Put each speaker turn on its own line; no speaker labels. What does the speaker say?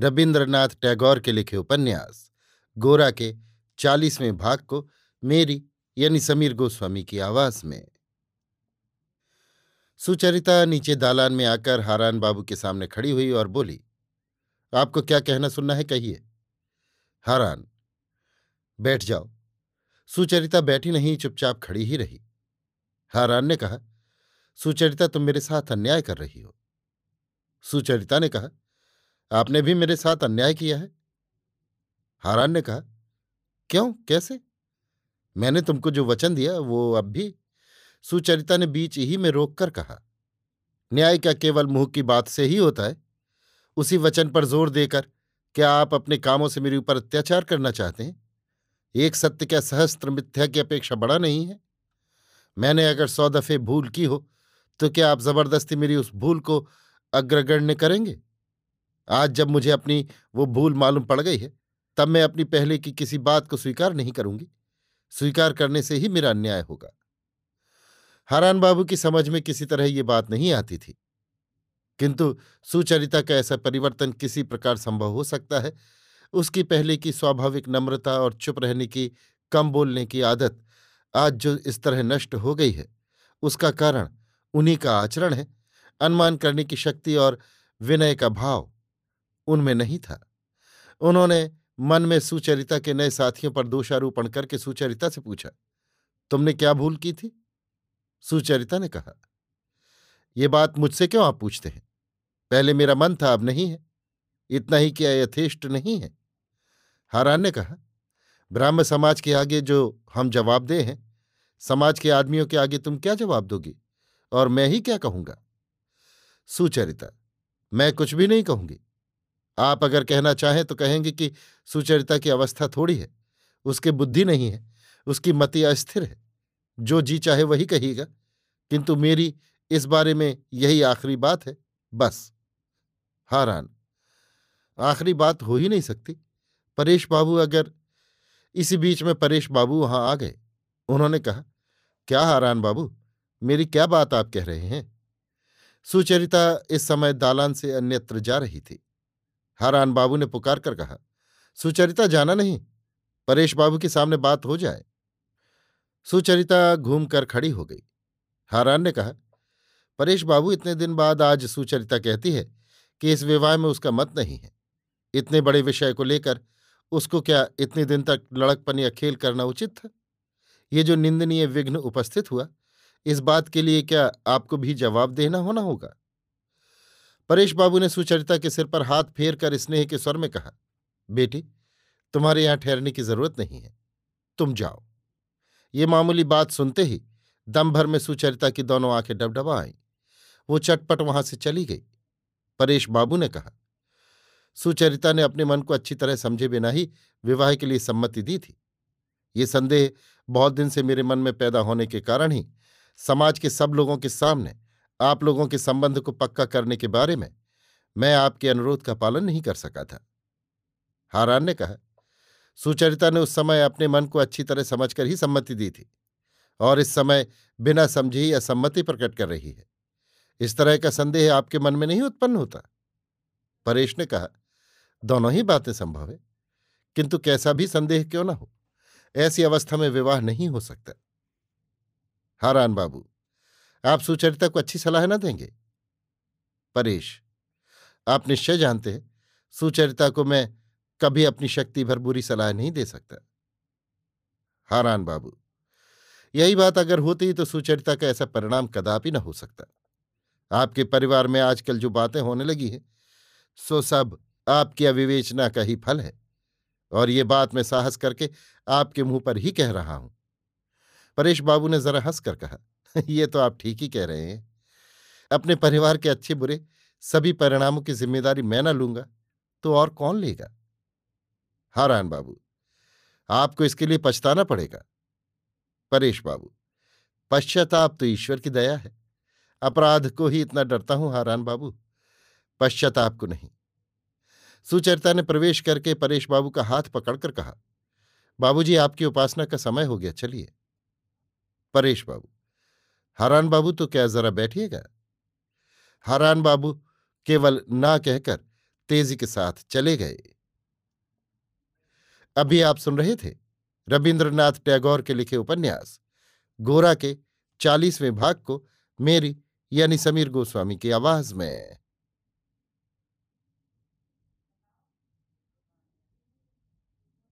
रविन्द्रनाथ टैगोर के लिखे उपन्यास, गोरा के चालीसवें भाग को मेरी यानी समीर गोस्वामी की आवाज़ में। सुचरिता नीचे दालान में आकर हारान बाबू के सामने खड़ी हुई और बोली, आपको क्या कहना सुनना है कहिए? हारान, बैठ जाओ। सुचरिता बैठी नहीं, चुपचाप खड़ी ही रही। हारान ने कहा, सुचरिता, तुम मेरे साथ अन्याय कर रही हो। सुचरिता ने कहा आपने भी मेरे साथ अन्याय किया है? हारान ने कहा, क्यों? कैसे? मैंने तुमको जो वचन दिया, वो अब भी सुचरिता ने बीच ही में रोककर कहा, न्याय क्या केवल मुँह की बात से ही होता है? उसी वचन पर ज़ोर देकर क्या आप अपने कामों से मेरे ऊपर अत्याचार करना चाहते हैं? एक सत्य क्या सहस्त्र मिथ्या की अपेक्षा बड़ा नहीं है? मैंने अगर सौ दफे भूल की हो तो क्या आप ज़बरदस्ती मेरी उस भूल को अग्रगण्य करेंगे? आज जब मुझे अपनी वो भूल मालूम पड़ गई है, तब मैं अपनी पहले की किसी बात को स्वीकार नहीं करूँगी। स्वीकार करने से ही मेरा अन्याय होगा। हरान बाबू की समझ में किसी तरह ये बात नहीं आती थी। किंतु सुचरिता का ऐसा परिवर्तन किसी प्रकार संभव हो सकता है। उसकी पहले की स्वाभाविक नम्रता और चुप रहने की, कम बोलने की आदत आज जो इस तरह नष्ट हो गई है, उसका कारण उन्हीं का आचरण है। अनुमान करने की शक्ति और विनय का भाव उनमें नहीं था। उन्होंने मन में सुचरिता के नए साथियों पर दोषारोपण करके सुचरिता से पूछा, तुमने क्या भूल की थी? सुचरिता ने कहा, ये बात मुझसे क्यों आप पूछते हैं? पहले मेरा मन था, अब नहीं है। इतना ही क्या यथेष्ट नहीं है। हारान ने कहा ब्राह्म समाज के आगे जो हम जवाब दे हैं, समाज के आदमियों के आगे तुम क्या जवाब दोगी? और मैं ही क्या कहूँगा? सुचरिता, मैं कुछ भी नहीं कहूँगी। आप अगर कहना चाहें तो कहेंगे कि सुचरिता की अवस्था थोड़ी है, उसके बुद्धि नहीं है, उसकी मति अस्थिर है, जो जी चाहे वही कहिएगा। किंतु मेरी इस बारे में यही आखिरी बात है, बस। हारान आखिरी बात हो ही नहीं सकती। परेश बाबू अगर इसी बीच में परेश बाबू वहाँ आ गए, उन्होंने कहा, क्या हारान बाबू, मेरी क्या बात आप कह रहे हैं? सुचरिता इस समय दालान से अन्यत्र जा रही थी। हारान बाबू ने पुकार कर कहा, सुचरिता, जाना नहीं। परेश बाबू के सामने बात हो जाए सुचरिता घूमकर खड़ी हो गई। हारान ने कहा, परेश बाबू, इतने दिन बाद आज सुचरिता कहती है कि इस विवाह में उसका मत नहीं है। इतने बड़े विषय को लेकर उसको क्या इतने दिन तक लड़कपन या खेल करना उचित था? ये जो निंदनीय विघ्न उपस्थित हुआ, इस बात के लिए क्या आपको भी जवाब देना होना होगा? परेश बाबू ने सुचरिता के सिर पर हाथ फेर कर स्नेह के स्वर में कहा, बेटी, तुम्हारे यहाँ ठहरने की ज़रूरत नहीं है। तुम जाओ। ये मामूली बात सुनते ही दम भर में सुचरिता की दोनों आँखें डबडबा आईं। वो चटपट वहाँ से चली गई। परेश बाबू ने कहा, सुचरिता ने अपने मन को अच्छी तरह समझे बिना ही विवाह के लिए सम्मति दी थी। ये संदेह बहुत दिन से मेरे मन में पैदा होने के कारण ही समाज के सब लोगों के सामने आप लोगों के संबंध को पक्का करने के बारे में मैं आपके अनुरोध का पालन नहीं कर सका था। हारान ने कहा, सुचरिता ने उस समय अपने मन को अच्छी तरह समझकर ही सम्मति दी थी और इस समय बिना समझे ही असम्मति प्रकट कर रही है। इस तरह का संदेह आपके मन में नहीं उत्पन्न होता? परेश ने कहा, दोनों ही बातें संभव है, किंतु कैसा भी संदेह क्यों ना हो? ऐसी अवस्था में विवाह नहीं हो सकता। हारान बाबू आप सुचरिता को अच्छी सलाह ना देंगे? परेश, आप निश्चय जानते हैं, सुचरिता को मैं कभी अपनी शक्ति भर बुरी सलाह नहीं दे सकता। हारान बाबू, यही बात अगर होती तो सुचरिता का ऐसा परिणाम कदापि न हो सकता। आपके परिवार में आजकल जो बातें होने लगी हैं, सो सब आपकी अविवेचना का ही फल है। और ये बात मैं साहस करके आपके मुँह पर ही कह रहा हूँ। परेश बाबू ने जरा हंसकर कहा ये तो आप ठीक ही कह रहे हैं। अपने परिवार के अच्छे बुरे, सभी परिणामों की ज़िम्मेदारी मैं ना लूँगा तो और कौन लेगा? हारान बाबू, आपको इसके लिए पछताना पड़ेगा। परेश बाबू, पश्चाताप तो ईश्वर की दया है। अपराध को ही इतना डरता हूँ हारान बाबू, पश्चाताप को नहीं। सुचरिता ने प्रवेश करके परेश बाबू का हाथ पकड़कर कहा, बाबूजी, आपकी उपासना का समय हो गया, चलिए। परेश बाबू हारान बाबू तो क्या जरा बैठिएगा? हरान बाबू केवल ना कहकर तेज़ी के साथ चले गए। अभी आप सुन रहे थे रविन्द्रनाथ टैगोर के लिखे उपन्यास, गोरा के चालीसवें भाग को मेरी यानी समीर गोस्वामी की आवाज़ में।